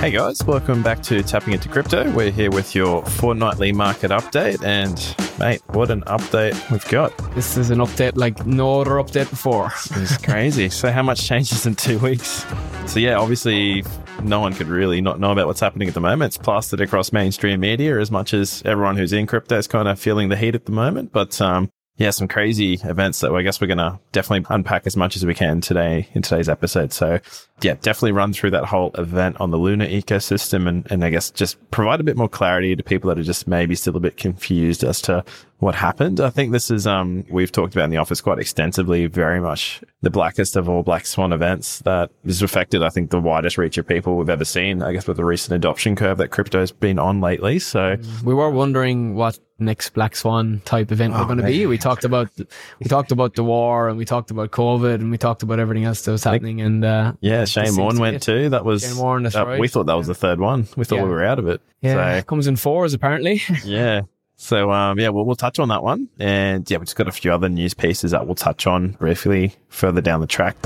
Hey guys, welcome back to Tapping into Crypto. We're here with your fortnightly market update, and mate, what an update we've got! This is an update like no other update before. It's crazy. so, how much changes in two weeks? So, yeah, obviously, no one could really not know about what's happening at the moment. It's plastered across mainstream media as much as everyone who's in crypto is kind of feeling the heat at the moment. But um, yeah, some crazy events that I guess we're going to definitely unpack as much as we can today in today's episode. So yeah, definitely run through that whole event on the Luna ecosystem and, and I guess just provide a bit more clarity to people that are just maybe still a bit confused as to what happened. I think this is, um, we've talked about in the office quite extensively, very much the blackest of all black swan events that has affected, I think, the widest reach of people we've ever seen, I guess, with the recent adoption curve that crypto's been on lately. So we were wondering what next black swan type event oh, we're going to be. We talked about, we talked about the war and we talked about COVID and we talked about everything else that was happening. And, uh, yeah, Shane Warne went too. That was, Shane Warne, that's uh, right. we thought that was the third one. We thought Yeah. we were out of it. Yeah. So, Comes in fours apparently. Yeah. So um, yeah, we'll, we'll touch on that one, and yeah, we've just got a few other news pieces that we'll touch on briefly further down the track.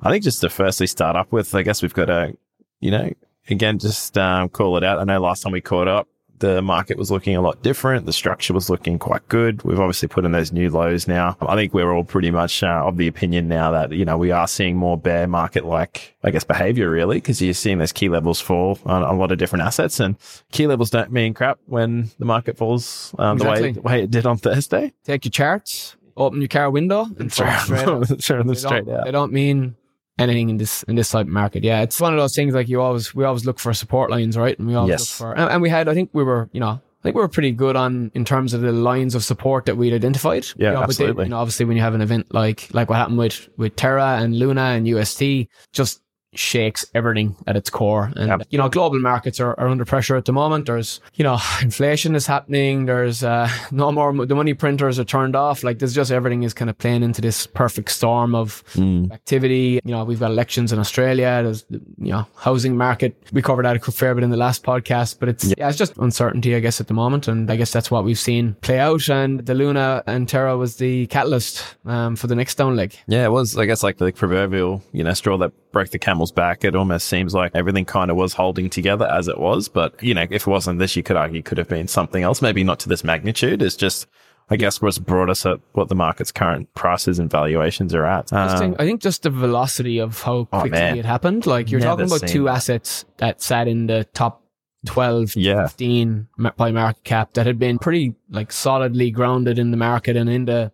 I think just to firstly start up with, I guess we've got a you know, again just um, call it out. I know last time we caught up, the market was looking a lot different. The structure was looking quite good. We've obviously put in those new lows now. I think we're all pretty much uh, of the opinion now that, you know, we are seeing more bear market like, I guess, behavior really, because you're seeing those key levels fall on a lot of different assets and key levels don't mean crap when the market falls um, the, way, the way it did on Thursday. Take your charts, open your car window and throw it straight out. Them They straight don't, out. they don't mean anything in this in this type of market. Yeah, it's one of those things like you always we always look for support lines, right? And we always Yes. look for and, and we had I think we were you know I think we were pretty good on in terms of the lines of support that we'd identified. Yeah, you know, but they- absolutely. you know, obviously when you have an event like like what happened with with Terra and Luna and UST, just shakes everything at its core. And Yep. you know, global markets are, are under pressure at the moment. There's you know, inflation is happening. There's uh, no more the money printers are turned off. Like there's just everything is kind of playing into this perfect storm of Mm. activity. You know, we've got elections in Australia. There's, you know, housing market. We covered that a fair bit in the last podcast, but it's, yeah. it's just uncertainty, I guess, at the moment. And I guess that's what we've seen play out. And the Luna and Terra was the catalyst, um, for the next down leg. Yeah, it was, I guess, like the proverbial, you know, straw that broke the camel's back. It almost seems like everything kind of was holding together as it was. But, you know, if it wasn't this, you could argue could have been something else, maybe not to this magnitude. It's just, I guess, what's brought us at what the market's current prices and valuations are at. Um, I think just the velocity of how Oh, quickly man. it happened. Like you're Never talking about two that. assets that sat in the top 12 yeah. 15 ma- by market cap that had been pretty like solidly grounded in the market and in the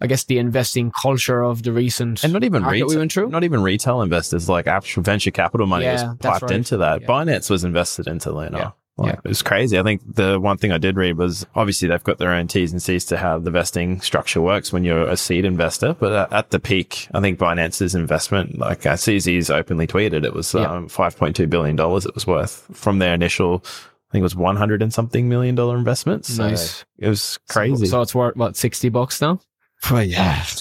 I guess the investing culture of the recent And not even retail, we went through. not even retail investors, like actual venture capital money Yeah, was piped right. into that. Yeah. Binance was invested into Luna. Yeah. Like, Yeah. It was crazy. I think the one thing I did read was obviously they've got their own T's and C's to how the vesting structure works when you're a seed investor. But at, the peak, I think Binance's investment, like uh, CZ's openly tweeted, it was Yeah. um, $5.2 billion it was worth from their initial, I think it was 100 and something million dollar investment. So Nice. It was crazy. So it's worth what sixty bucks now. Well, yeah.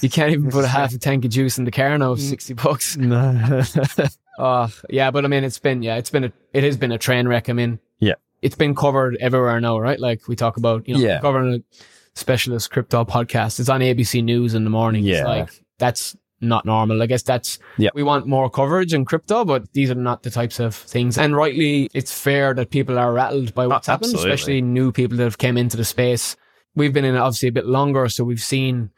You can't even put a half a tank of juice in the car now. for Sixty bucks. no. Oh yeah, but I mean, it's been yeah, it's been a it has been a train wreck. I mean, Yeah. it's been covered everywhere now, right? Like we talk about, you know, Yeah. covering a specialist crypto podcast. It's on ABC News in the morning. Yeah. It's like that's not normal. I guess that's Yeah. we want more coverage in crypto, but these are not the types of things. And rightly, it's fair that people are rattled by what's happened, especially new people that have came into the space. We've been in it obviously a bit longer, so we've seen.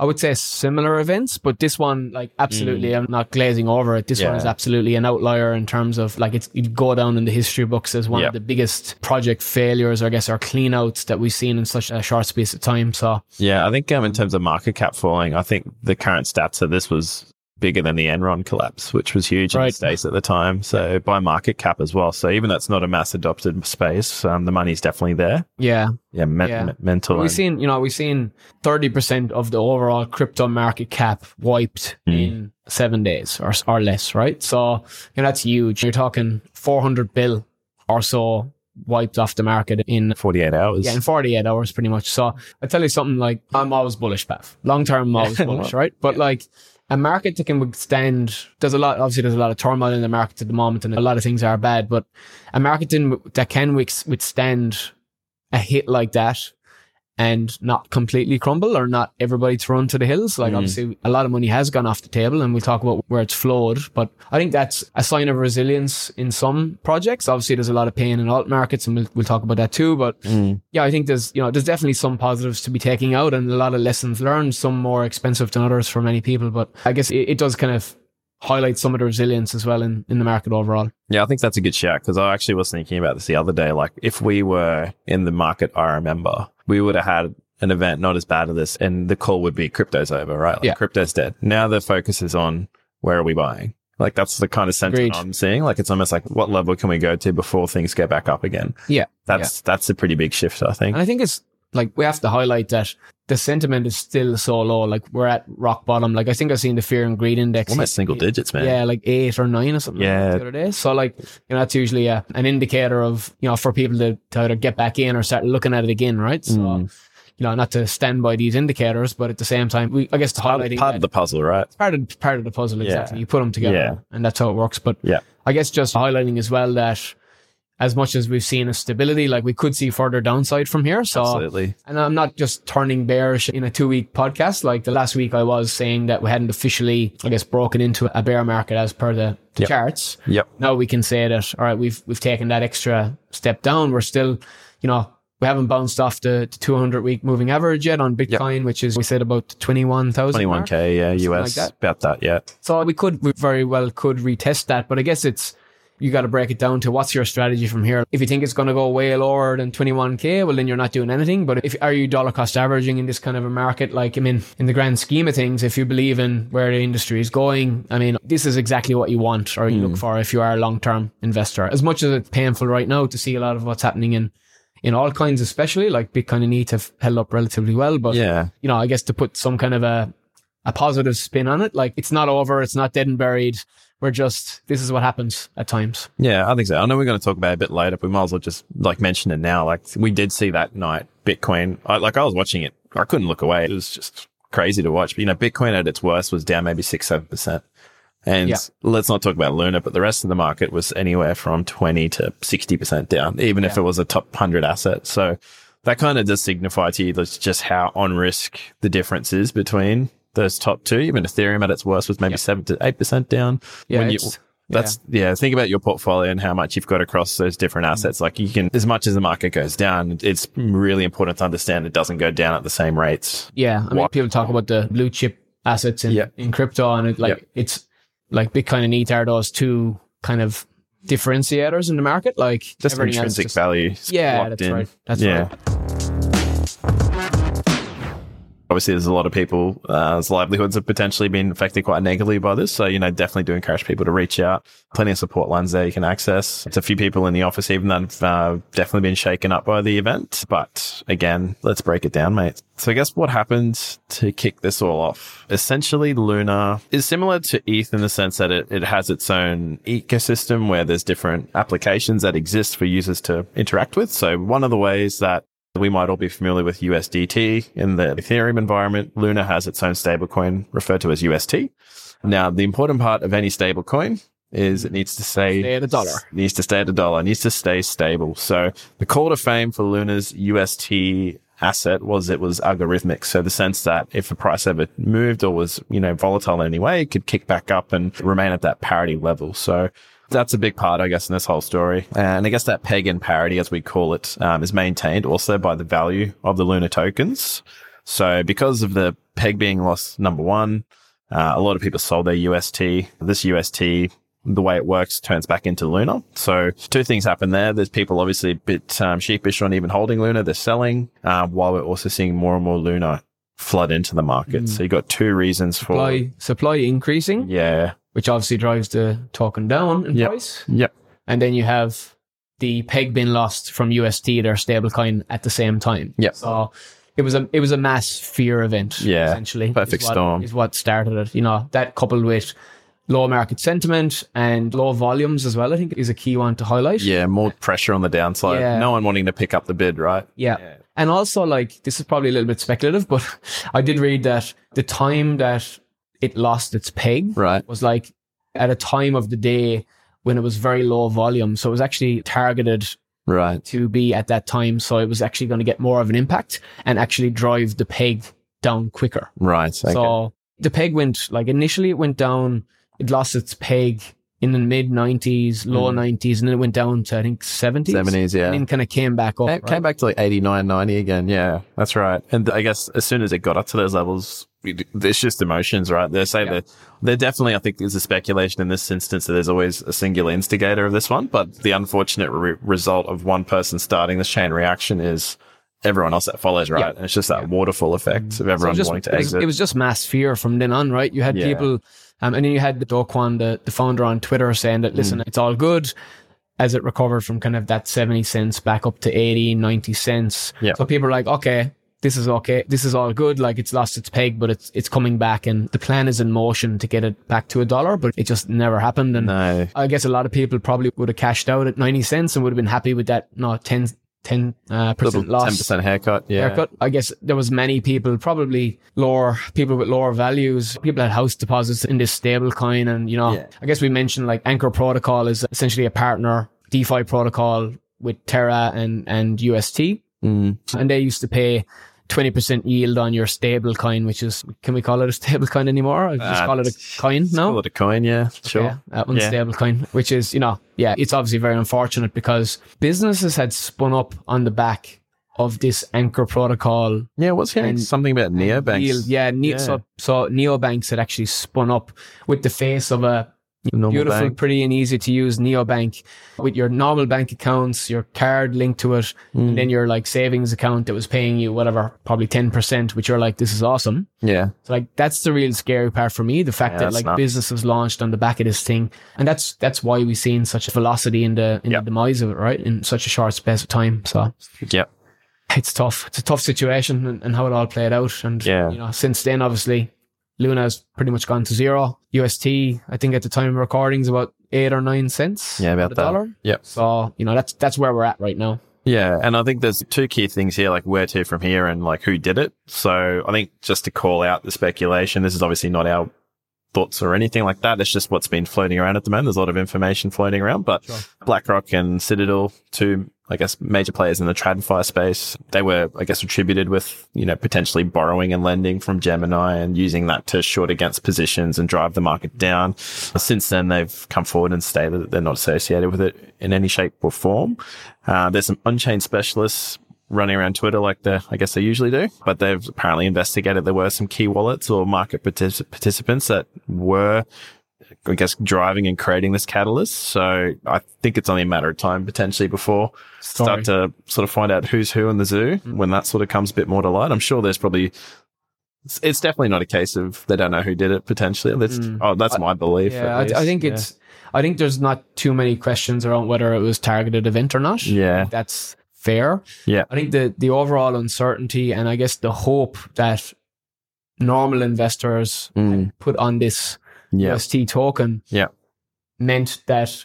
I would say similar events, but this one, like, absolutely, I'm not glazing over it. This one Mm. Is absolutely an outlier in terms of, like, it's, it'd go down in the history books as one Yeah. of the biggest project failures, or I guess, or cleanouts that we've seen in such a short space of time. So, Yeah, I think um, in terms of market cap falling, I think the current stats of this was bigger than the Enron collapse, which was huge in the States at the time. So by market cap as well. So even though it's not a mass adopted space, um, the money's definitely there. yeah. Yeah, me- Yeah. me- mental. We've and- seen, you know, we've seen 30% of the overall crypto market cap wiped Mm. in seven days or, or less, right? So, you know, that's huge. You're talking 400 bill or so wiped off the market in 48 hours. Yeah, in 48 hours, pretty much. So I tell you something like, I'm always bullish, Pav. Long term, I'm always bullish, right? But like a market that can withstand, there's a lot, obviously, there's a lot of turmoil in the market at the moment and a lot of things are bad, but a market that can withstand a hit like that and not completely crumble or not everybody to run to the hills. Like mm. obviously a lot of money has gone off the table and we'll talk about where it's flowed, but I think that's a sign of resilience in some projects. Obviously there's a lot of pain in alt markets and we'll, we'll talk about that too. But mm. yeah, I think there's, you know, there's definitely some positives to be taking out and a lot of lessons learned, some more expensive than others for many people. But I guess it, it does kind of highlight some of the resilience as well in, in the market overall. Yeah, I think that's a good shout because I actually was thinking about this the other day. Like, if we were in the market, I remember we would have had an event not as bad as this, and the call would be crypto's over, right? Like, Yeah. crypto's dead. Now the focus is on where are we buying? Like, that's the kind of sentiment Agreed. I'm seeing. Like, it's almost like what level can we go to before things get back up again? Yeah. That's that's a pretty big shift, I think. And I think it's like we have to highlight that the sentiment is still so low. Like we're at rock bottom. Like I think I've seen the fear and greed index. Almost single digits, man. Yeah, like eight or nine or something. Yeah. like the other day. So like you know that's usually a, an indicator of you know for people to, to either get back in or start looking at it again, right? So Mm. you know not to stand by these indicators, but at the same time, we I guess to Part, highlighting part of the puzzle, right? part of part of the puzzle exactly. Yeah. You put them together, Yeah. and that's how it works. But Yeah. I guess just highlighting as well that as much as we've seen a stability, like we could see further downside from here. So Absolutely. and I'm not just turning bearish in a two week podcast. Like the last week I was saying that we hadn't officially, I guess, broken into a bear market as per the, the Yep. charts. Yep. Now we can say that, all right, we've, we've taken that extra step down. We're still, you know, we haven't bounced off the, the 200 week moving average yet on Bitcoin, which is, we said about 21,000. 21k, yeah, US, like that. about that, yeah. So we could, we very well could retest that, but I guess it's, you got to break it down to what's your strategy from here. If you think it's going to go way lower than 21k, well, then you're not doing anything. But if are you dollar cost averaging in this kind of a market? Like, I mean, in the grand scheme of things, if you believe in where the industry is going, I mean, this is exactly what you want or you look hmm. for if you are a long term investor. As much as it's painful right now to see a lot of what's happening in in altcoins, especially like Bitcoin and ETH have held up relatively well. But Yeah. you know, I guess to put some kind of a a positive spin on it, like it's not over, it's not dead and buried. We're just this is what happens at times. Yeah, I think so. I know we're going to talk about it a bit later, but we might as well just like mention it now. Like we did see that night Bitcoin. I, like I was watching it, I couldn't look away. It was just crazy to watch. But you know, Bitcoin at its worst was down maybe six, seven percent. And Yeah. let's not talk about Luna, but the rest of the market was anywhere from twenty to sixty percent down, even if it was a top hundred asset. So that kind of does signify to you that's just how on risk the difference is between those top two. Even Ethereum at its worst was maybe seven to eight percent down. Yeah, When you- that's yeah. Think about your portfolio and how much you've got across those different mm. assets. Like you can, as much as the market goes down, it's really important to understand it doesn't go down at the same rates. Yeah, I mean, What- people talk about the blue chip assets in, Yeah. in crypto, and it like Yeah. it's like Bitcoin and ETH are those two kind of differentiators in the market. Like Just everything intrinsic just- value. Yeah, that's in. right. That's yeah. right. Obviously, there's a lot of people, uh, livelihoods have potentially been affected quite negatively by this. So, you know, definitely do encourage people to reach out. Plenty of support lines there you can access. It's a few people in the office, even that have uh, definitely been shaken up by the event. But again, let's break it down, mate. So I guess what happened to kick this all off? Essentially, Luna is similar to ETH in the sense that it, it has its own ecosystem where there's different applications that exist for users to interact with. So one of the ways that we might all be familiar with USDT in the Ethereum environment. Luna has its own stablecoin referred to as UST. Now, the important part of any stablecoin is it needs to stay, Stay at a dollar. Needs to stay at a dollar. Needs to stay stable. So the call to fame for Luna's UST asset was it was algorithmic. So the sense that if the price ever moved or was, you know, volatile in any way, it could kick back up and remain at that parity level. So that's a big part, I guess, in this whole story. And I guess that peg and parity, as we call it, um, is maintained also by the value of the Luna tokens. So because of the peg being lost, number one, uh, a lot of people sold their UST. This UST, the way it works, turns back into Luna. So two things happen there. There's people obviously a bit um, sheepish on even holding Luna. They're selling, uh, while we're also seeing more and more Luna flood into the market. So you got two reasons for, Supply supply increasing, yeah, which obviously drives the token down in Yep. price. yep, and then you have the peg being lost from UST, their stablecoin, at the same time. Yep. So it was a it was a mass fear event. Yeah. essentially. Perfect is what- storm. is what started it. You know that coupled with low market sentiment and low volumes as well. I think is a key one to highlight. yeah, more pressure on the downside. Yeah. No one wanting to pick up the bid, right? Yeah. And also, like, this is probably a little bit speculative, but I did read that the time that it lost its peg Right. It was like at a time of the day when it was very low volume. So it was actually targeted Right. to be at that time. So it was actually going to get more of an impact and actually drive the peg down quicker. Right. Okay. So the peg went like initially it went down, it lost its peg in the mid 90s, low 90s, and then it went down to I think 70s. 70s, yeah. And then kind of came back up. Came, right? came back to like 89, 90 again. Yeah, that's right. And I guess as soon as it got up to those levels, it- it's just emotions, right? They say Yeah. that they're definitely, I think there's a speculation in this instance that there's always a singular instigator of this one, but the unfortunate re- result of one person starting this chain reaction is everyone else that follows, right? Yeah. And it's just that waterfall effect mm. of So everyone just- wanting to it was, exit. It was just mass fear from then on, right? You had Yeah. people, um, and then you had the Do Kwon, the, the founder on Twitter saying that, Mm. listen, it's all good as it recovered from kind of that 70 cents back up to 80, 90 cents. Yeah. So people are like, okay, this is okay. This is all good. Like it's lost its peg, but it's, it's coming back and the plan is in motion to get it back to a dollar, but it just never happened. And no. I guess a lot of people probably would have cashed out at 90 cents and would have been happy with that, no, 10, 10 uh, percent loss 10% haircut. Yeah. haircut. I guess there was many people, probably lower people with lower values. People had house deposits in this stable coin. And, you know, Yeah. I guess we mentioned like Anchor Protocol is essentially a partner DeFi protocol with Terra and, and UST. Mm. And they used to pay 20% yield on your stable coin, which is, can we call it a stable coin anymore? Or just Uh, call it a coin now? Call it a coin. Yeah. Sure. That Yeah, uh, unstable coin, which is, you know, yeah, it's obviously very unfortunate because businesses had spun up on the back of this anchor protocol. Yeah. What's hearing And- something about neobanks? deal. Yeah, ne- Yeah. so so neobanks had actually spun up with the face of a beautiful, bank. pretty and easy to use neobank with your normal bank accounts, your card linked to it, Mm. and then your like savings account that was paying you whatever, probably ten percent, which you're like, this is awesome. Yeah. So like that's the real scary part for me, the fact Yeah, that like businesses launched on the back of this thing, and that's that's why we've seen such a velocity in the in Yep. the demise of it, right, in such a short space of time. So yeah. it's tough. It's a tough situation and, and how it all played out. And Yeah. you know, since then, obviously, Luna's pretty much gone to zero. UST, I think at the time of recording, is about eight or nine cents. Yeah, about the that. dollar. Yep. So you know, that's that's where we're at right now. Yeah, and I think there's two key things here, like where to from here and like who did it. So I think just to call out the speculation, this is obviously not our thoughts or anything like that. It's just what's been floating around at the moment. There's a lot of information floating around, but Sure. BlackRock and Citadel, two, I guess, major players in the TradFi space, they were, I guess, attributed with, you know, potentially borrowing and lending from Gemini and using that to short against positions and drive the market down. Since then, they've come forward and stated that they're not associated with it in any shape or form. Uh, there's some on-chain specialists running around Twitter like they, I guess they usually do, but they've apparently investigated there were some key wallets or market partic- participants that were, I guess, driving and creating this catalyst. So I think it's only a matter of time potentially before Story. start to sort of find out who's who in the zoo when that sort of comes a bit more to light. I'm sure there's probably, it's, it's definitely not a case of they don't know who did it potentially. That's, Mm. oh, that's my belief. Yeah, I, I think Yeah. it's. I think there's not too many questions around whether it was targeted event or not. Yeah. that's fair. Yeah. I think the the overall uncertainty and I guess the hope that normal investors Mm. put on this Yeah. UST token Yeah. meant that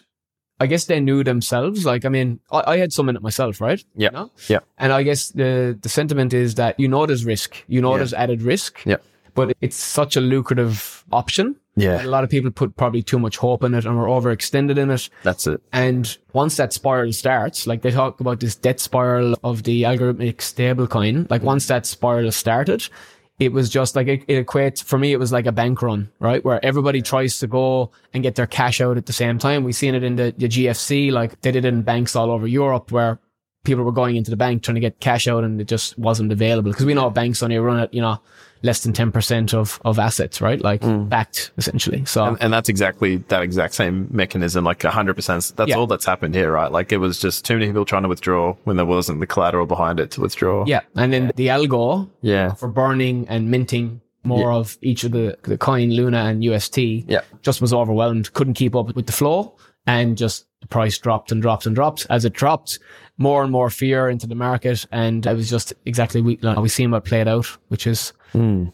I guess they knew themselves. Like, I mean, I, I had some in it myself, right? Yeah. You know? Yeah. And I guess the, the sentiment is that you know there's risk, you know Yeah. there's added risk, Yeah. but it's such a lucrative option. Yeah. A lot of people put probably too much hope in it and were overextended in it. That's it. And once that spiral starts, like they talk about this debt spiral of the algorithmic stablecoin, like once that spiral started, it was just like it, it equates for me. It was like a bank run, right? Where everybody tries to go and get their cash out at the same time. We've seen it in the, the GFC, like they did it in banks all over Europe where people were going into the bank trying to get cash out and it just wasn't available because we know banks only run at, you know, less than 10% of, of assets, right? Like mm. backed essentially. So And, and that's exactly that exact same mechanism, like 100%. That's Yeah. all that's happened here, right? Like it was just too many people trying to withdraw when there wasn't the collateral behind it to withdraw. yeah. And then the algo Yeah. for burning and minting more of each of the, the coin, Luna and UST, Yeah. just was overwhelmed, couldn't keep up with the flow, and just the price dropped and dropped and dropped. As it dropped, more and more fear into the market, and it was just exactly we like, we seen what played out, which is Hmm.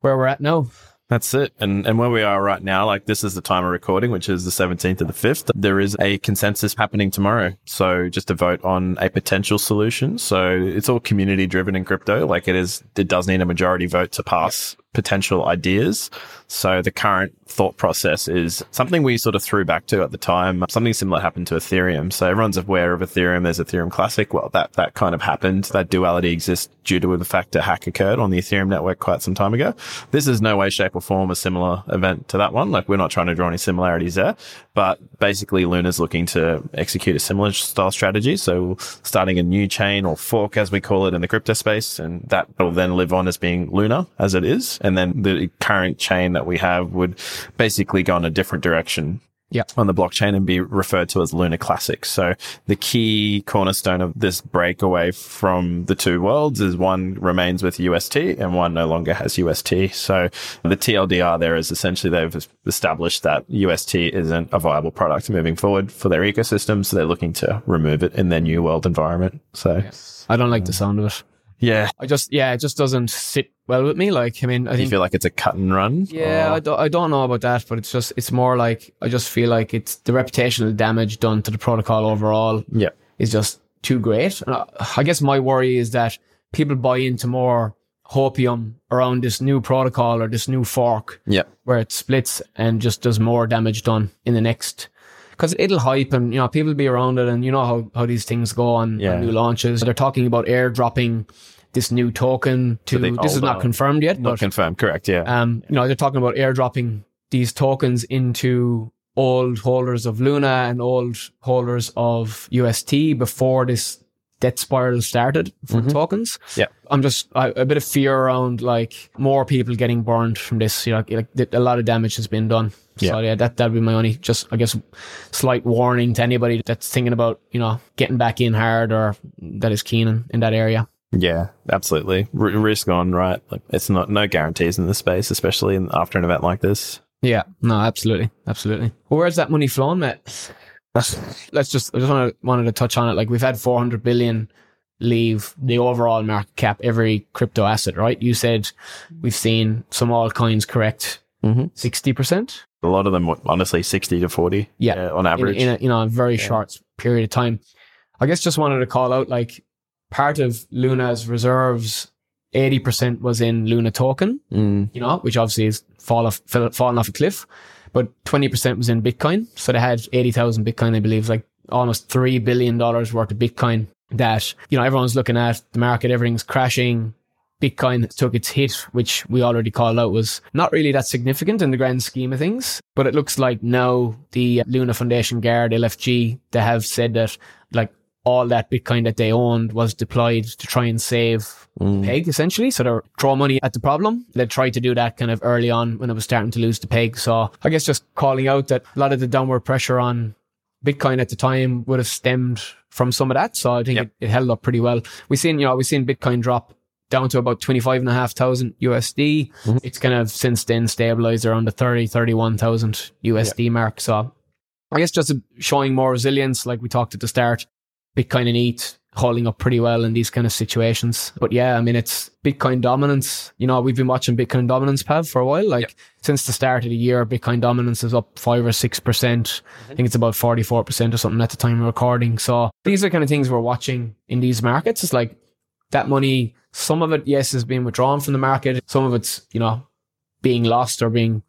where we're at now. That's it. And and where we are right now, like this is the time of recording, which is the 17th of the 5th. There is a consensus happening tomorrow. So just to vote on a potential solution. So it's all community driven in crypto. Like it is, it does need a majority vote to pass potential ideas. So the current thought process is something we sort of threw back to at the time. Something similar happened to Ethereum. So everyone's aware of Ethereum. There's Ethereum Classic. Well, that, that kind of happened. That duality exists due to the fact a hack occurred on the Ethereum network quite some time ago. This is no way, shape or form a similar event to that one. Like we're not trying to draw any similarities there, but basically Luna's looking to execute a similar style strategy. So starting a new chain or fork, as we call it in the crypto space, and that will then live on as being Luna as it is. And then the current chain that we have would basically go in a different direction Yeah. on the blockchain and be referred to as Luna Classic. So the key cornerstone of this breakaway from the two worlds is one remains with UST and one no longer has UST. So the TLDR there is essentially they've established that UST isn't a viable product moving forward for their ecosystem. So they're looking to remove it in their new world environment. So I don't like the sound of it. Yeah, I just, yeah, it just doesn't sit well with me. Like, I mean, I you think, feel like it's a cut and run. yeah, Or- I don't, I don't know about that, but it's just, it's more like, I just feel like it's the reputational damage done to the protocol overall yeah. is just too great. And I, I guess my worry is that people buy into more hopium around this new protocol or this new fork Yeah. where it splits and just does more damage done in the next. Because it'll hype and you know people be around it and you know how, how these things go on, Yeah. on new launches. They're talking about airdropping this new token to the this is not confirmed yet, Not but confirmed. Correct. Yeah. um, you know, they're talking about airdropping these tokens into old holders of Luna and old holders of UST before this debt spiral started for mm-hmm. tokens. Yeah. I'm just I, a bit of fear around like more people getting burned from this. You know, like a lot of damage has been done. So yeah, that that'd be my only just I guess slight warning to anybody that's thinking about you know getting back in hard or that is keen in, in that area. Yeah, absolutely. R- risk on, right? Like it's not no guarantees in this space, especially in, after an event like this. Yeah, no, absolutely, absolutely. Well, where's that money flowing, Matt? Let's just, I just wanted, wanted to touch on it. Like we've had 400 billion leave the overall market cap every crypto asset, right? You said we've seen some altcoins correct Mhm. 60%. A lot of them, honestly, sixty to forty. Yeah. on average. in a, you know, a very short period of time. I guess just wanted to call out like part of Luna's reserves, 80% was in Luna token, Mm. you know, which obviously is fall off, fell, fallen off a cliff, but 20% was in Bitcoin. So they had 80,000 Bitcoin, I believe, like almost $3 billion worth of Bitcoin that, you know, everyone's looking at the market, everything's crashing. Bitcoin took its hit, which we already called out was not really that significant in the grand scheme of things. But it looks like now the Luna Foundation Guard, LFG, they have said that like all that Bitcoin that they owned was deployed to try and save mm. peg essentially. So they're throw money at the problem. They tried to do that kind of early on when it was starting to lose the peg. So I guess just calling out that a lot of the downward pressure on Bitcoin at the time would have stemmed from some of that. So I think Yep. it, it held up pretty well. We've seen, you know, we've seen Bitcoin drop down to about 25 and a half thousand USD. Mm-hmm. It's kind of since then stabilized around the 30, 31,000 USD mark. So I guess just showing more resilience, like we talked at the start, Bitcoin and ETH holding up pretty well in these kind of situations. But yeah, I mean, it's Bitcoin dominance. You know, we've been watching Bitcoin dominance, Pav, for a while. Like since the start of the year, Bitcoin dominance is up five or 6%. I think it's about 44% or something at the time of recording. So these are kind of things we're watching in these markets. It's like that money, some of it, yes, is being withdrawn from the market. Some of it's, you know, being lost or being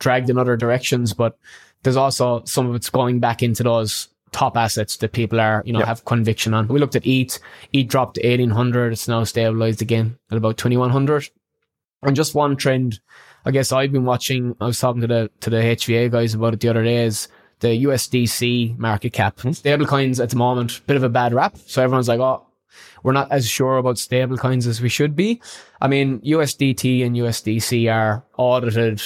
dragged in other directions. But there's also some of it's going back into those top assets that people are, you know, Yep. have conviction on. We looked at ETH. ETH dropped to 1800. It's now stabilized again at about 2100. And just one trend, I guess I've been watching, I was talking to the, to the HVA guys about it the other day is the USDC market cap. Hmm. Stable coins at the moment, bit of a bad rap. So everyone's like, oh, we're not as sure about stable coins as we should be. I mean, USDT and USDC are audited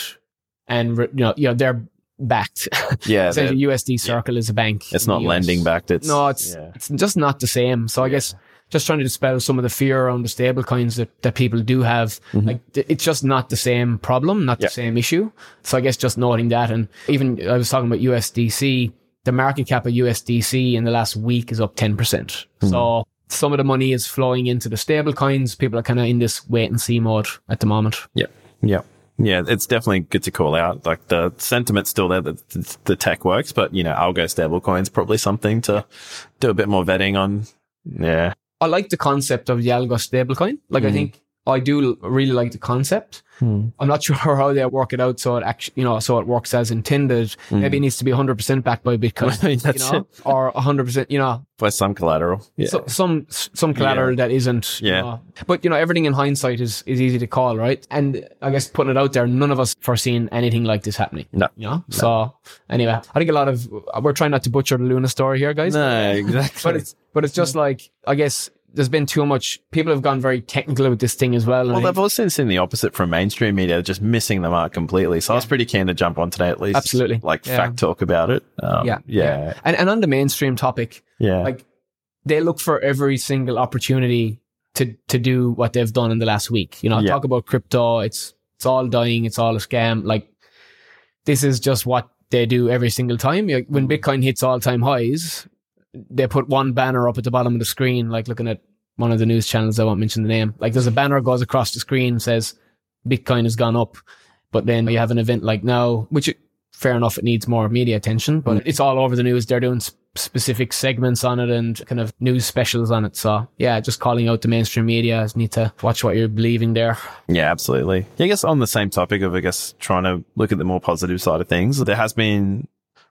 and, you know, you know, they're backed. Yeah, Essentially, they're- USD Circle is a bank. it's not lending backed. It's No, it's yeah. it's just not the same. So I guess just trying to dispel some of the fear around the stable coins that, that people do have. Mm-hmm. Like th- it's just not the same problem, not Yeah. the same issue. So I guess just noting that and even I was talking about USDC, the market cap of USDC in the last week is up 10%. Hmm. So some of the money is flowing into the stable coins. People are kind of in this wait and see mode at the moment. Yeah. Yeah. Yeah, it's definitely good to call out. Like the sentiment's still there that the tech works, but you know, algo stablecoins probably something to do a bit more vetting on. Yeah. I like the concept of the algo stablecoin. Like I mm. think I do really like the concept. Hmm. I'm not sure how they work it out so it actually, you know, so it works as intended. Hmm. Maybe it needs to be 100% backed by Bitcoin, That's you know, or 100%, you know, By some collateral. Yeah. so, some some collateral that isn't. you Yeah. know. but you know, everything in hindsight is is easy to call, right? And I guess putting it out there, none of us foreseen anything like this happening. No. You know. So anyway, I think a lot of we're trying not to butcher the Luna story here, guys. no, exactly. But it's but it's just like I guess there's been too much. People have gone very technical with this thing as well. Well, they've also seen the opposite from mainstream media, just missing the mark completely. So I was pretty keen to jump on today at least. Absolutely. Like Yeah. fact talk about it. Um, yeah, Yeah. And and on the mainstream topic, Yeah. like they look for every single opportunity to to do what they've done in the last week. You know, Yeah. talk about crypto. It's it's all dying. It's all a scam. Like this is just what they do every single time. When Bitcoin hits all time highs, they put one banner up at the bottom of the screen, like looking at one of the news channels. I won't mention the name. Like there's a banner goes across the screen says Bitcoin has gone up, but then you have an event like now, which fair enough, it needs more media attention, but mm. it's all over the news. They're doing s- specific segments on it and kind of news specials on it. So yeah, just calling out the mainstream media. Need to watch what you're believing there. Yeah, absolutely. Yeah, I guess on the same topic of, I guess, trying to look at the more positive side of things, there has been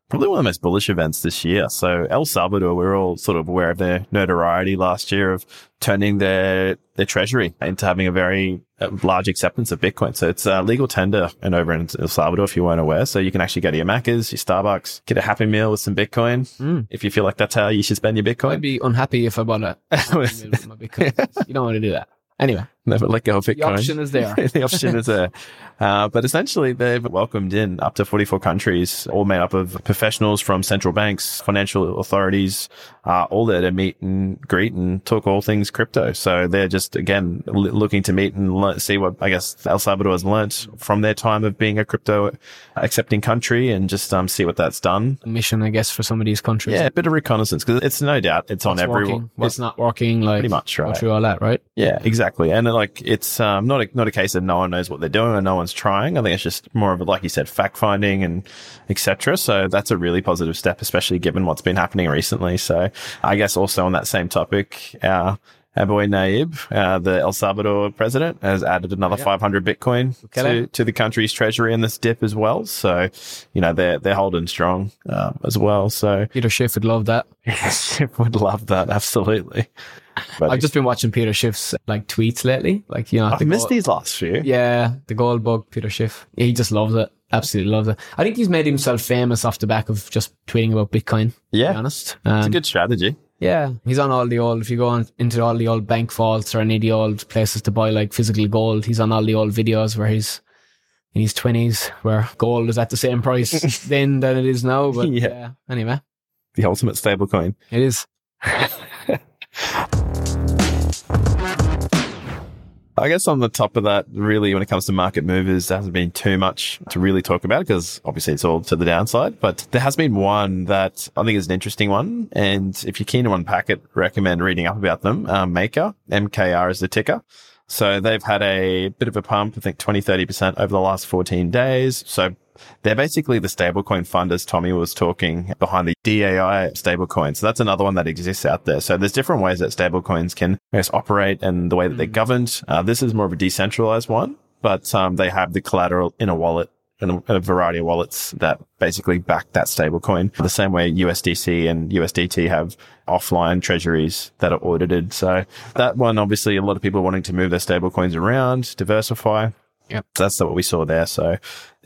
probably one of the most bullish events this year. So El Salvador, we're all sort of aware of their notoriety last year of turning their, their treasury into having a very uh, large acceptance of Bitcoin. So it's a legal tender and over in El Salvador, if you weren't aware. So you can actually go to your Macca's, your Starbucks, get a Happy Meal with some Bitcoin. If you feel like that's how you should spend your Bitcoin. I'd be unhappy if I bought a with my Bitcoin. You don't want to do that. Anyway, Never let go of Bitcoin. the option is there. the option is there. Uh, but essentially, they've welcomed in up to 44 countries, all made up of professionals from central banks, financial authorities, uh, all there to meet and greet and talk all things crypto. So they're just, again, l- looking to meet and learn, see what I guess El Salvador has learnt from their time of being a crypto accepting country and just um, see what that's done. Mission, I guess, for some of these countries. Yeah, a bit of reconnaissance because it's no doubt it's on everyone. working, what's not working, like pretty much, right. through all that, right? Yeah, exactly. And like, it's um, not a, not a case of no one knows what they're doing or no one's trying. I think it's just more of a, like you said, fact finding and etc. So that's a really positive step, especially given what's been happening recently. So I guess also on that same topic, our our boy Nayib, uh, the El Salvador president, has added another 500 Bitcoin to, to the country's treasury in this dip as well. So, you know, they're, they're holding strong, uh, as well. So Peter Schiff would love that. yes, would love that. Absolutely. But I've just been watching Peter Schiff's like tweets lately. Like, you know, I've the missed gold- these last few. Yeah, the gold bug, Peter Schiff. He just loves it. Absolutely loves it. I think he's made himself famous off the back of just tweeting about Bitcoin. To Yeah. be honest. It's a Um, good strategy. Yeah, he's on all the old. If you go on into all the old bank vaults or any of the old places to buy like physical gold, he's on all the old videos where he's in his twenties, where gold is at the same price then than it is now. But Yeah. yeah, anyway, The ultimate stablecoin. it is. I guess on the top of that, really, when it comes to market movers, there hasn't been too much to really talk about because obviously it's all to the downside. But there has been one that I think is an interesting one. And if you're keen to unpack it, recommend reading up about them. Um, Maker, MKR is the ticker. So they've had a bit of a pump, I think 20, 30% over the last 14 days. So they're basically the stablecoin fund, as Tommy was talking behind the DAI stablecoin. So that's another one that exists out there. So there's different ways that stablecoins can I guess, operate and the way that they're governed. Uh, this is more of a decentralized one, but um, they have the collateral in a wallet and a, variety of wallets that basically back that stablecoin. The same way USDC and USDT have offline treasuries that are audited. So that one, obviously, a lot of people wanting to move their stablecoins around, diversify. Yep. So that's what we saw there. So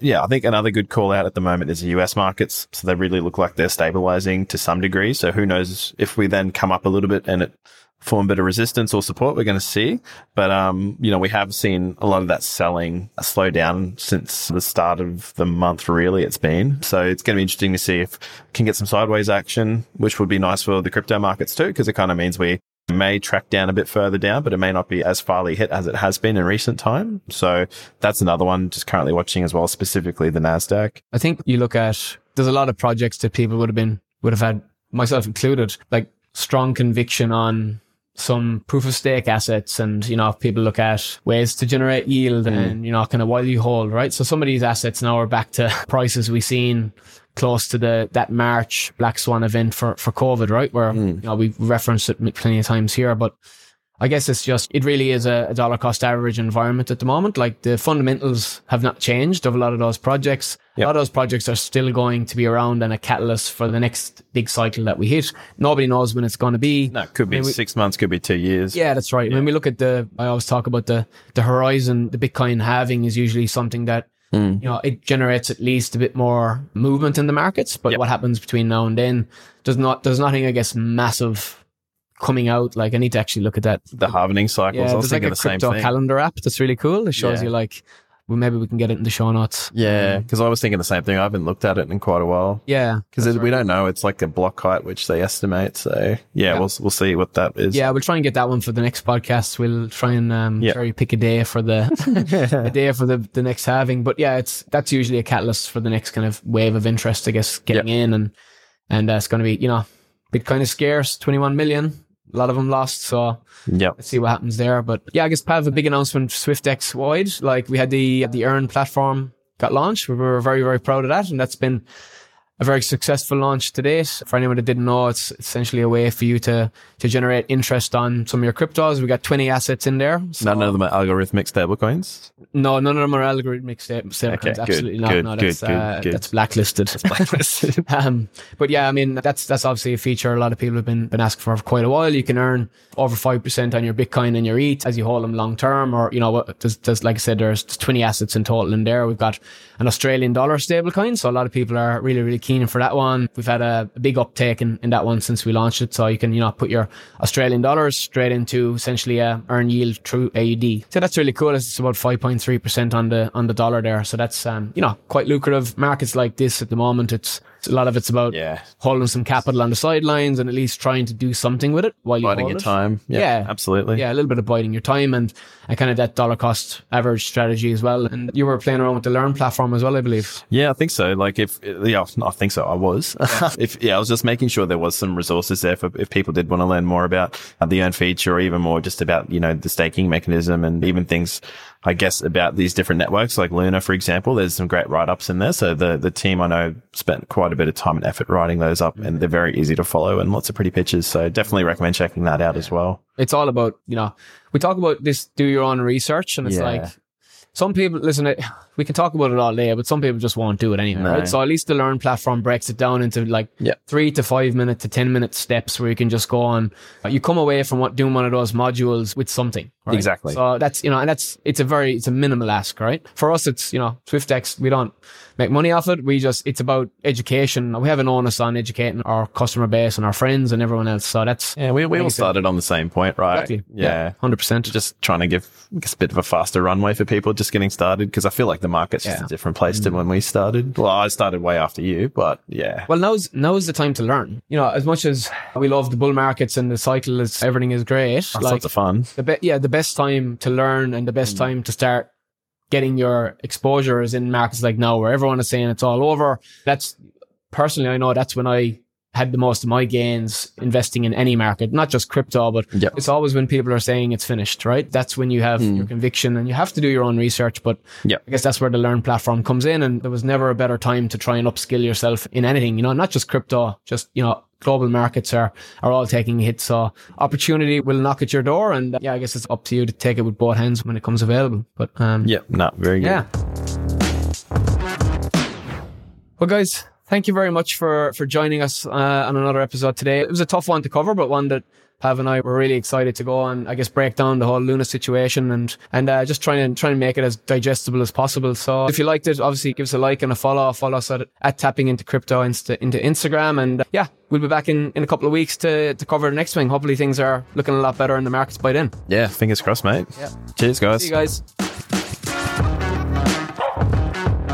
yeah, I think another good call out at the moment is the US markets. So they really look like they're stabilizing to some degree. So who knows if we then come up a little bit and it form a bit of resistance or support, we're going to see. But, um, you know, we have seen a lot of that selling slow down since the start of the month, really, it's been. So it's going to be interesting to see if can get some sideways action, which would be nice for the crypto markets too, because it kind of means we may track down a bit further down, but it may not be as farly hit as it has been in recent time. So that's another one just currently watching as well, specifically the NASDAQ. I think you look at there's a lot of projects that people would have been would have had myself included, like strong conviction on some proof of stake assets and you know people look at ways to generate yield mm. and you know kind of while you hold right so some of these assets now are back to prices we've seen close to the that march black swan event for for covid right where hmm. you know we referenced it plenty of times here but I guess it's just, it really is a, a, dollar cost average environment at the moment. Like the fundamentals have not changed of a lot of those projects. Yep. A lot of those projects are still going to be around and a catalyst for the next big cycle that we hit. Nobody knows when it's going to be. No, could be I mean, six we, months, could be two years. Yeah, that's right. Yeah. When we look at the, I always talk about the, the horizon, the Bitcoin halving is usually something that Mm. You know, it generates at least a bit more movement in the markets, but yep. what happens between now and then does not, there's nothing, I guess, massive coming out. Like I need to actually look at that. The halvening cycles. Yeah, there's like a the crypto calendar app that's really cool. It shows yeah. you like well, maybe we can get it in the show notes. Yeah, because um, I was thinking the same thing. I haven't looked at it in quite a while. Yeah, because right. we don't know. It's like a block height, which they estimate. So yeah, yeah, we'll we'll see what that is. Yeah, we'll try and get that one for the next podcast. We'll try and um, yep. pick a day for the a day for the the next halving. But yeah, it's that's usually a catalyst for the next kind of wave of interest. I guess getting yep. in and and uh, it's going to be you know Bitcoin is scarce, twenty one million a lot of them lost. So yeah, let's see what happens there. But yeah, I guess Pav, a big announcement Swyftx wide. Like we had the the Earn platform got launched. We were very very proud of that, and that's been a very successful launch to date. For anyone that didn't know, it's essentially a way for you to to generate interest on some of your cryptos. We got 20 assets in there. So none of them are algorithmic stablecoins? No, none of them are algorithmic stablecoins. Okay, Absolutely good, not. Good, no, that's, good, uh, that's blacklisted. That's blacklisted. um, but yeah, I mean, that's that's obviously a feature a lot of people have been, been asking for for quite a while. You can earn over 5% on your Bitcoin and your ETH as you hold them long term. Or, you know, there's, there's, like I said, there's 20 assets in total in there. We've got an Australian dollar stablecoin. So a lot of people are really, really keen for that one. We've had a, a big uptake in, in that one since we launched it. So you can, you know, put your Australian dollars straight into essentially a earn yield through AUD. So that's really cool. It's about 5.3% on the, on the dollar there. So that's, um, you know, quite lucrative markets like this at the moment. It's, a lot of it's about yeah. holding some capital on the sidelines and at least trying to do something with it while you're biding your it. time. Yeah, yeah, absolutely. Yeah, a little bit of biding your time and, and kind of that dollar cost average strategy as well. And you were playing around with the Learn platform as well, I believe. Yeah, I think so. Like if yeah, I think so. I was. Yeah. if yeah, I was just making sure there was some resources there for if people did want to learn more about the Earn feature or even more just about you know the staking mechanism and even things I guess, about these different networks, like Luna, for example. There's some great write ups in there. So the, the team I know spent quite a bit of time and effort writing those up and they're very easy to follow and lots of pretty pictures. So definitely recommend checking that out as well. It's all about, you know, we talk about this, do your own research and it's yeah. like, some people listen we can talk about it all day but some people just won't do it anyway no. right so at least the learn platform breaks it down into like three to five minute to ten minute steps where you can just go on uh, you come away from what doing one of those modules with something right? exactly so that's you know and that's it's a very it's a minimal ask right for us it's you know Swyftx we don't make money off it. We just, it's about education. We have an onus on educating our customer base and our friends and everyone else. So that's. Yeah, we, we all started on the same point, right? Exactly. Yeah. yeah. 100%. Just trying to give a bit of a faster runway for people just getting started because I feel like the market's yeah. just a different place mm-hmm. to when we started. Well, I started way after you, but yeah. Well, now's, now's the time to learn. You know, as much as we love the bull markets and the cycle is, everything is great. That's like, lots of fun. The be- yeah, the best time to learn and the best mm. time to start getting your exposure is in markets like now where everyone is saying it's all over. That's personally, I know that's when I had the most of my gains investing in any market, not just crypto, but yep. it's always when people are saying it's finished, right? That's when you have mm. your conviction and you have to do your own research. But yep. I guess that's where the Learn platform comes in. And there was never a better time to try and upskill yourself in anything, you know, not just crypto, just, you know, global markets are, are all taking a hit. So opportunity will knock at your door. And uh, yeah, I guess it's up to you to take it with both hands when it comes available. But, um, yeah, not very good. Yeah. Well, guys, thank you very much for, for joining us uh, on another episode today. It was a tough one to cover, but one that Pav and I were really excited to go and I guess break down the whole Luna situation and and uh, just try and try and make it as digestible as possible. So if you liked it, obviously give us a like and a follow. Follow us at, at tapping into crypto insta, into Instagram and uh, yeah, we'll be back in, in a couple of weeks to to cover the next thing. Hopefully things are looking a lot better in the markets by then. Yeah, fingers crossed, mate. Yeah. Cheers, guys. See you guys.